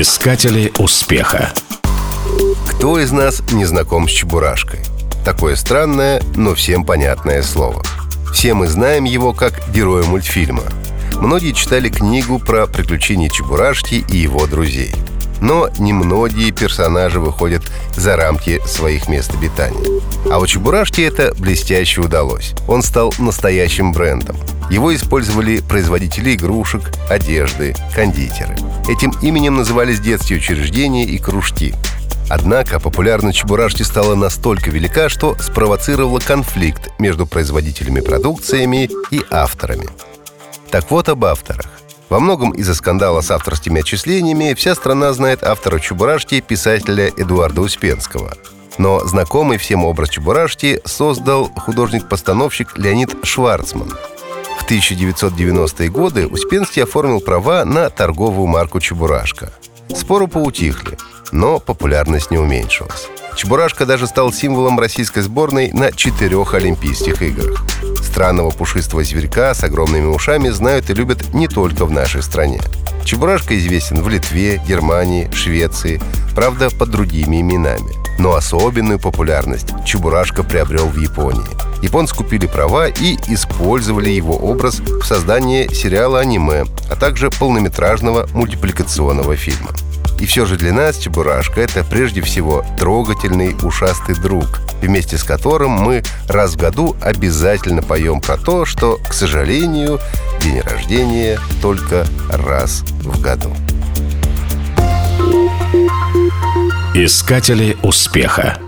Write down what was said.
Искатели успеха. Кто из нас не знаком с Чебурашкой? Такое странное, но всем понятное слово. Все мы знаем его как героя мультфильма. Многие читали книгу про приключения Чебурашки и его друзей. Но немногие персонажи выходят за рамки своих мест обитания. А у Чебурашки это блестяще удалось. Он стал настоящим брендом. Его использовали производители игрушек, одежды, кондитеры. Этим именем назывались детские учреждения и кружки. Однако популярность Чебурашки стала настолько велика, что спровоцировала конфликт между производителями продукциями и авторами. Так вот об авторах. Во многом из-за скандала с авторскими отчислениями вся страна знает автора Чебурашки, писателя Эдуарда Успенского. Но знакомый всем образ Чебурашки создал художник-постановщик Леонид Шварцман – 1990-е годы Успенский оформил права на торговую марку «Чебурашка». Споры поутихли, но популярность не уменьшилась. Чебурашка даже стал символом российской сборной на четырех Олимпийских играх. Странного пушистого зверька с огромными ушами знают и любят не только в нашей стране. Чебурашка известен в Литве, Германии, Швеции, правда, под другими именами. Но особенную популярность Чебурашка приобрел в Японии. Японцы купили права и использовали его образ в создании сериала аниме, а также полнометражного мультипликационного фильма. И все же для нас Чебурашка — это прежде всего трогательный ушастый друг, вместе с которым мы раз в году обязательно поем про то, что, к сожалению, день рождения только раз в году. Искатели успеха